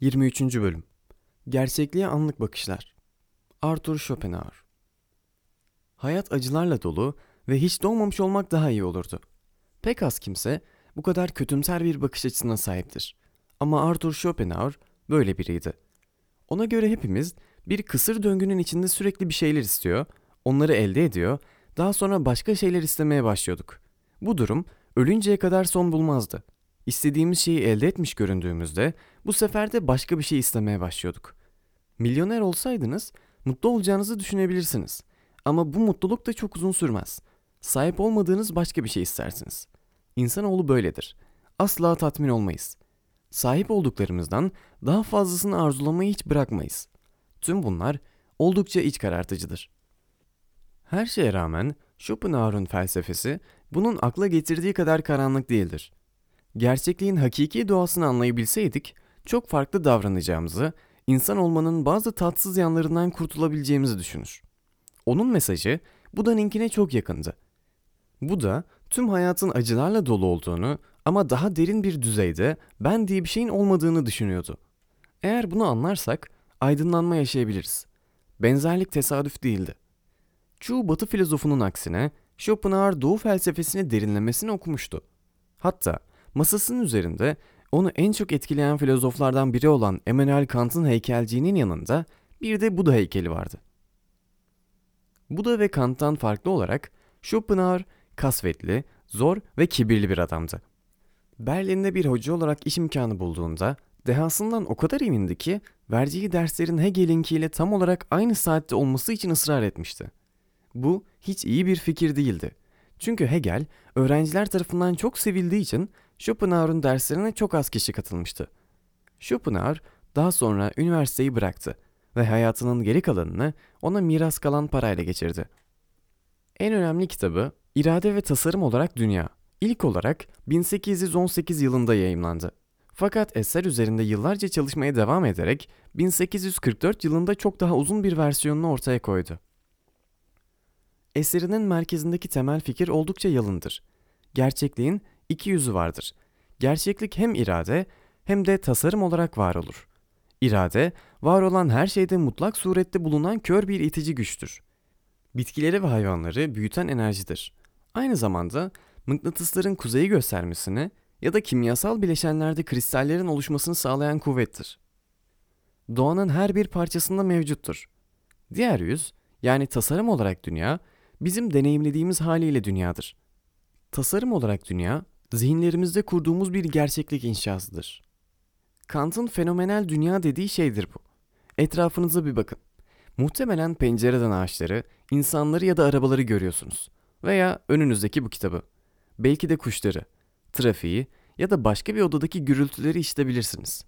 23. Bölüm Gerçekliğe Anlık Bakışlar Arthur Schopenhauer Hayat acılarla dolu ve hiç doğmamış olmak daha iyi olurdu. Pek az kimse bu kadar kötümser bir bakış açısına sahiptir. Ama Arthur Schopenhauer böyle biriydi. Ona göre hepimiz bir kısır döngünün içinde sürekli bir şeyler istiyor, onları elde ediyor, daha sonra başka şeyler istemeye başlıyorduk. Bu durum ölünceye kadar son bulmazdı. İstediğimiz şeyi elde etmiş göründüğümüzde bu sefer de başka bir şey istemeye başlıyorduk. Milyoner olsaydınız mutlu olacağınızı düşünebilirsiniz. Ama bu mutluluk da çok uzun sürmez. Sahip olmadığınız başka bir şey istersiniz. İnsanoğlu böyledir. Asla tatmin olmayız. Sahip olduklarımızdan daha fazlasını arzulamayı hiç bırakmayız. Tüm bunlar oldukça iç karartıcıdır. Her şeye rağmen Schopenhauer'un felsefesi bunun akla getirdiği kadar karanlık değildir. Gerçekliğin hakiki doğasını anlayabilseydik, çok farklı davranacağımızı, insan olmanın bazı tatsız yanlarından kurtulabileceğimizi düşünür. Onun mesajı Buda'nınkine çok yakındı. Bu da tüm hayatın acılarla dolu olduğunu ama daha derin bir düzeyde ben diye bir şeyin olmadığını düşünüyordu. Eğer bunu anlarsak aydınlanma yaşayabiliriz. Benzerlik tesadüf değildi. Çoğu batı filozofunun aksine Schopenhauer doğu felsefesini derinlemesine okumuştu. Hatta masasının üzerinde onu en çok etkileyen filozoflardan biri olan Immanuel Kant'ın heykelciğinin yanında bir de Buda heykeli vardı. Buda ve Kant'tan farklı olarak Schopenhauer kasvetli, zor ve kibirli bir adamdı. Berlin'de bir hoca olarak iş imkanı bulduğunda dehasından o kadar emindi ki verdiği derslerin Hegel'inkiyle tam olarak aynı saatte olması için ısrar etmişti. Bu hiç iyi bir fikir değildi. Çünkü Hegel öğrenciler tarafından çok sevildiği için Schopenhauer'un derslerine çok az kişi katılmıştı. Schopenhauer daha sonra üniversiteyi bıraktı ve hayatının geri kalanını ona miras kalan parayla geçirdi. En önemli kitabı İrade ve Tasarım olarak Dünya. İlk olarak 1818 yılında yayımlandı. Fakat eser üzerinde yıllarca çalışmaya devam ederek 1844 yılında çok daha uzun bir versiyonunu ortaya koydu. Eserinin merkezindeki temel fikir oldukça yalındır. Gerçekliğin iki yüzü vardır. Gerçeklik hem irade hem de tasarım olarak var olur. İrade, var olan her şeyde mutlak surette bulunan kör bir itici güçtür. Bitkileri ve hayvanları büyüten enerjidir. Aynı zamanda mıknatısların kuzeyi göstermesini ya da kimyasal bileşenlerde kristallerin oluşmasını sağlayan kuvvettir. Doğanın her bir parçasında mevcuttur. Diğer yüz, yani tasarım olarak dünya, bizim deneyimlediğimiz haliyle dünyadır. Tasarım olarak dünya, zihinlerimizde kurduğumuz bir gerçeklik inşasıdır. Kant'ın fenomenal dünya dediği şeydir bu. Etrafınıza bir bakın. Muhtemelen pencereden ağaçları, insanları ya da arabaları görüyorsunuz. Veya önünüzdeki bu kitabı. Belki de kuşları, trafiği ya da başka bir odadaki gürültüleri işitebilirsiniz.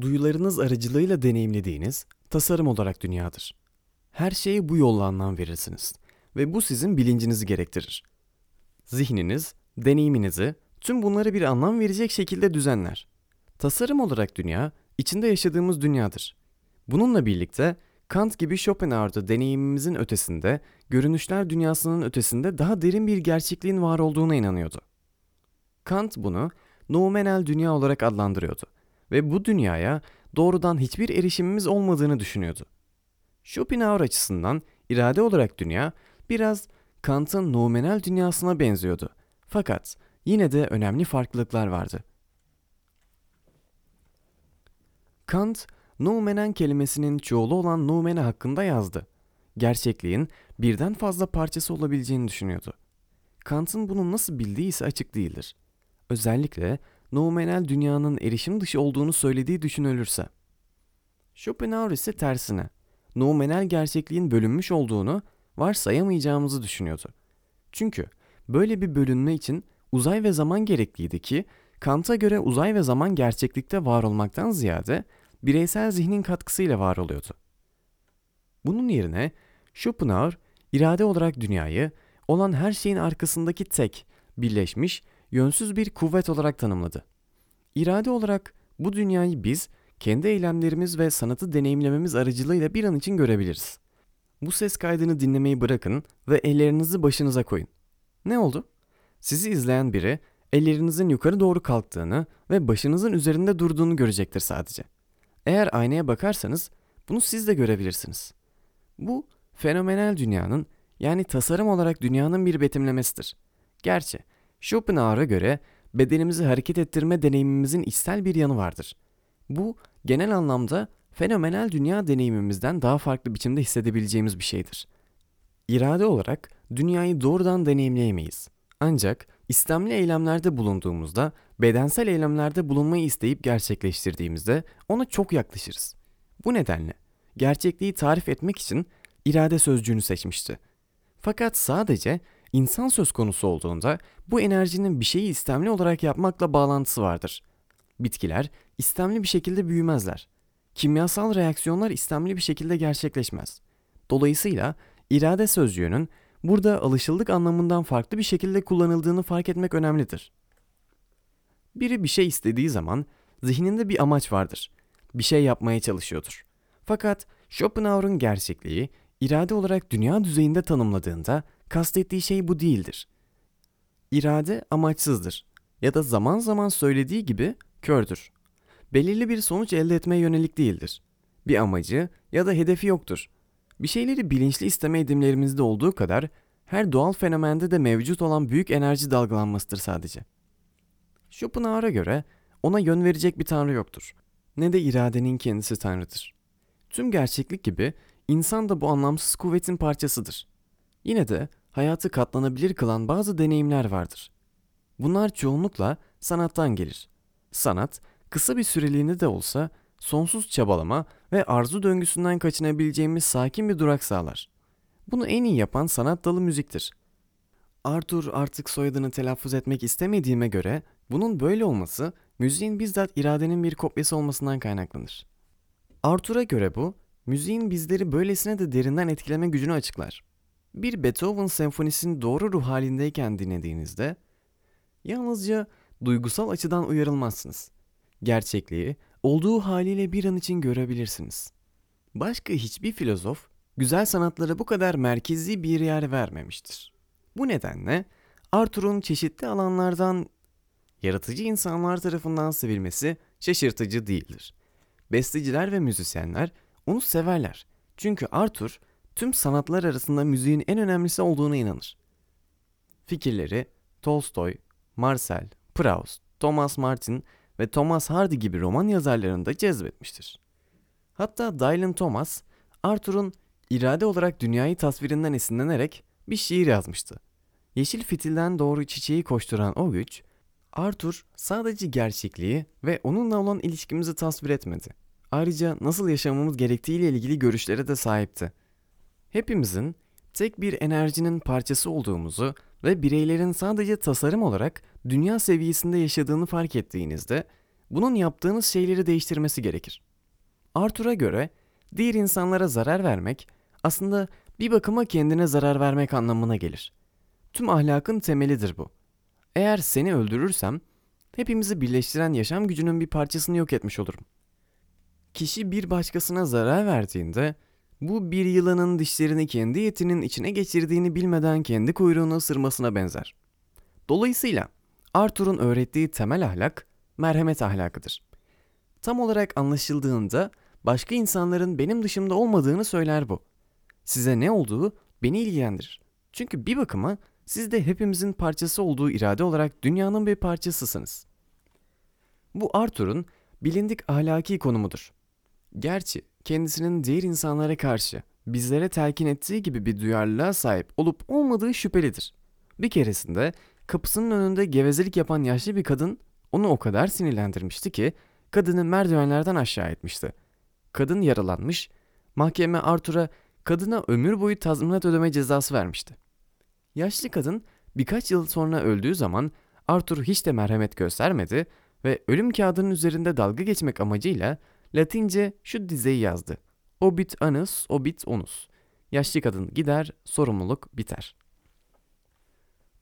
Duyularınız aracılığıyla deneyimlediğiniz tasarım olarak dünyadır. Her şeye bu yolla anlam verirsiniz ve bu sizin bilincinizi gerektirir. Zihniniz, deneyiminizi, tüm bunları bir anlam verecek şekilde düzenler. Tasarım olarak dünya, içinde yaşadığımız dünyadır. Bununla birlikte Kant gibi Schopenhauer'da deneyimimizin ötesinde, görünüşler dünyasının ötesinde daha derin bir gerçekliğin var olduğuna inanıyordu. Kant bunu noumenal dünya olarak adlandırıyordu ve bu dünyaya doğrudan hiçbir erişimimiz olmadığını düşünüyordu. Schopenhauer açısından irade olarak dünya biraz Kant'ın noumenal dünyasına benziyordu. Fakat yine de önemli farklılıklar vardı. Kant, noumenen kelimesinin çoğulu olan noumene hakkında yazdı. Gerçekliğin birden fazla parçası olabileceğini düşünüyordu. Kant'ın bunu nasıl bildiği ise açık değildir. Özellikle noumenal dünyanın erişim dışı olduğunu söylediği düşünülürse. Schopenhauer ise tersine, noumenal gerçekliğin bölünmüş olduğunu varsayamayacağımızı düşünüyordu. Çünkü böyle bir bölünme için uzay ve zaman gerekliydi ki Kant'a göre uzay ve zaman gerçeklikte var olmaktan ziyade bireysel zihnin katkısıyla var oluyordu. Bunun yerine Schopenhauer irade olarak dünyayı olan her şeyin arkasındaki tek, birleşmiş, yönsüz bir kuvvet olarak tanımladı. İrade olarak bu dünyayı biz kendi eylemlerimiz ve sanatı deneyimlememiz aracılığıyla bir an için görebiliriz. Bu ses kaydını dinlemeyi bırakın ve ellerinizi başınıza koyun. Ne oldu? Sizi izleyen biri ellerinizin yukarı doğru kalktığını ve başınızın üzerinde durduğunu görecektir sadece. Eğer aynaya bakarsanız bunu siz de görebilirsiniz. Bu fenomenal dünyanın yani tasarım olarak dünyanın bir betimlemesidir. Gerçi Schopenhauer'a göre bedenimizi hareket ettirme deneyimimizin içsel bir yanı vardır. Bu genel anlamda fenomenal dünya deneyimimizden daha farklı biçimde hissedebileceğimiz bir şeydir. İrade olarak dünyayı doğrudan deneyimleyemeyiz. Ancak istemli eylemlerde bulunduğumuzda, bedensel eylemlerde bulunmayı isteyip gerçekleştirdiğimizde ona çok yaklaşırız. Bu nedenle gerçekliği tarif etmek için irade sözcüğünü seçmişti. Fakat sadece insan söz konusu olduğunda bu enerjinin bir şeyi istemli olarak yapmakla bağlantısı vardır. Bitkiler istemli bir şekilde büyümezler. Kimyasal reaksiyonlar istemli bir şekilde gerçekleşmez. Dolayısıyla irade sözcüğünün burada alışıldık anlamından farklı bir şekilde kullanıldığını fark etmek önemlidir. Biri bir şey istediği zaman zihninde bir amaç vardır. Bir şey yapmaya çalışıyordur. Fakat Schopenhauer'un gerçekliği irade olarak dünya düzeyinde tanımladığında kastettiği şey bu değildir. İrade amaçsızdır ya da zaman zaman söylediği gibi kördür. Belirli bir sonuç elde etmeye yönelik değildir. Bir amacı ya da hedefi yoktur. Bir şeyleri bilinçli isteme edimlerimizde olduğu kadar her doğal fenomende de mevcut olan büyük enerji dalgalanmasıdır sadece. Schopenhauer'a göre ona yön verecek bir tanrı yoktur. Ne de iradenin kendisi tanrıdır. Tüm gerçeklik gibi insan da bu anlamsız kuvvetin parçasıdır. Yine de hayatı katlanabilir kılan bazı deneyimler vardır. Bunlar çoğunlukla sanattan gelir. Sanat, kısa bir süreliğine de olsa sonsuz çabalama ve arzu döngüsünden kaçınabileceğimiz sakin bir durak sağlar. Bunu en iyi yapan sanat dalı müziktir. Arthur artık soyadını telaffuz etmek istemediğime göre bunun böyle olması müziğin bizzat iradenin bir kopyası olmasından kaynaklanır. Arthur'a göre bu, müziğin bizleri böylesine de derinden etkileme gücünü açıklar. Bir Beethoven senfonisini doğru ruh halindeyken dinlediğinizde yalnızca duygusal açıdan uyarılmazsınız. Gerçekliği olduğu haliyle bir an için görebilirsiniz. Başka hiçbir filozof güzel sanatlara bu kadar merkezi bir yer vermemiştir. Bu nedenle Arthur'un çeşitli alanlardan yaratıcı insanlar tarafından sevilmesi şaşırtıcı değildir. Besteciler ve müzisyenler onu severler. Çünkü Arthur tüm sanatlar arasında müziğin en önemlisi olduğuna inanır. Fikirleri Tolstoy, Marcel, Proust, Thomas Martin ve Thomas Hardy gibi roman yazarlarını da cezbetmiştir. Hatta Dylan Thomas, Arthur'un irade olarak dünyayı tasvirinden esinlenerek bir şiir yazmıştı. Yeşil fitilden doğru çiçeği koşturan o güç, Arthur sadece gerçekliği ve onunla olan ilişkimizi tasvir etmedi. Ayrıca nasıl yaşamamız gerektiğiyle ilgili görüşlere de sahipti. Hepimizin tek bir enerjinin parçası olduğumuzu ve bireylerin sadece tasarım olarak dünya seviyesinde yaşadığını fark ettiğinizde bunun yaptığınız şeyleri değiştirmesi gerekir. Arthur'a göre diğer insanlara zarar vermek aslında bir bakıma kendine zarar vermek anlamına gelir. Tüm ahlakın temelidir bu. Eğer seni öldürürsem hepimizi birleştiren yaşam gücünün bir parçasını yok etmiş olurum. Kişi bir başkasına zarar verdiğinde bu bir yılanın dişlerini kendi etinin içine geçirdiğini bilmeden kendi kuyruğunu ısırmasına benzer. Dolayısıyla Arthur'un öğrettiği temel ahlak merhamet ahlakıdır. Tam olarak anlaşıldığında başka insanların benim dışımda olmadığını söyler bu. Size ne olduğu beni ilgilendirir. Çünkü bir bakıma siz de hepimizin parçası olduğu irade olarak dünyanın bir parçasısınız. Bu Arthur'un bilindik ahlaki konumudur. Gerçi kendisinin diğer insanlara karşı bizlere telkin ettiği gibi bir duyarlılığa sahip olup olmadığı şüphelidir. Bir keresinde kapısının önünde gevezelik yapan yaşlı bir kadın onu o kadar sinirlendirmişti ki kadını merdivenlerden aşağı etmişti. Kadın yaralanmış, mahkeme Arthur'a kadına ömür boyu tazminat ödeme cezası vermişti. Yaşlı kadın birkaç yıl sonra öldüğü zaman Arthur hiç de merhamet göstermedi ve ölüm kağıdının üzerinde dalga geçmek amacıyla Latince şu dizeyi yazdı. Obit anus, obit onus. Yaşlı kadın gider, sorumluluk biter.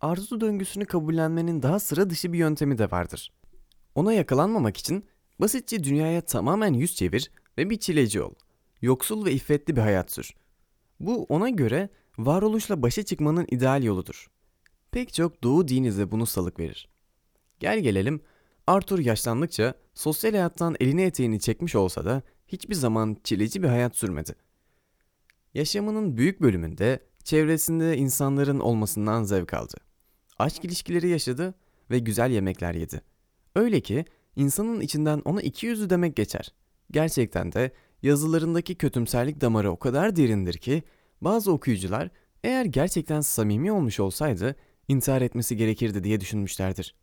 Arzu döngüsünü kabullenmenin daha sıra dışı bir yöntemi de vardır. Ona yakalanmamak için basitçe dünyaya tamamen yüz çevir ve bir çileci ol. Yoksul ve iffetli bir hayat sür. Bu ona göre varoluşla başa çıkmanın ideal yoludur. Pek çok doğu dini de bunu salık verir. Gel gelelim Arthur yaşlandıkça sosyal hayattan elini eteğini çekmiş olsa da hiçbir zaman çileci bir hayat sürmedi. Yaşamının büyük bölümünde çevresinde insanların olmasından zevk aldı. Aşk ilişkileri yaşadı ve güzel yemekler yedi. Öyle ki insanın içinden ona iki yüzlü demek geçer. Gerçekten de yazılarındaki kötümserlik damarı o kadar derindir ki bazı okuyucular eğer gerçekten samimi olmuş olsaydı intihar etmesi gerekirdi diye düşünmüşlerdir.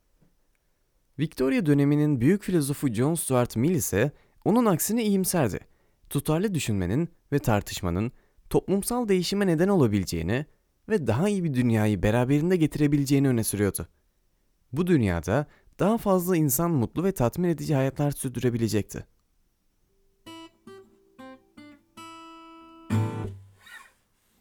Victoria döneminin büyük filozofu John Stuart Mill ise onun aksine iyimserdi. Tutarlı düşünmenin ve tartışmanın toplumsal değişime neden olabileceğini ve daha iyi bir dünyayı beraberinde getirebileceğini öne sürüyordu. Bu dünyada daha fazla insan mutlu ve tatmin edici hayatlar sürdürebilecekti.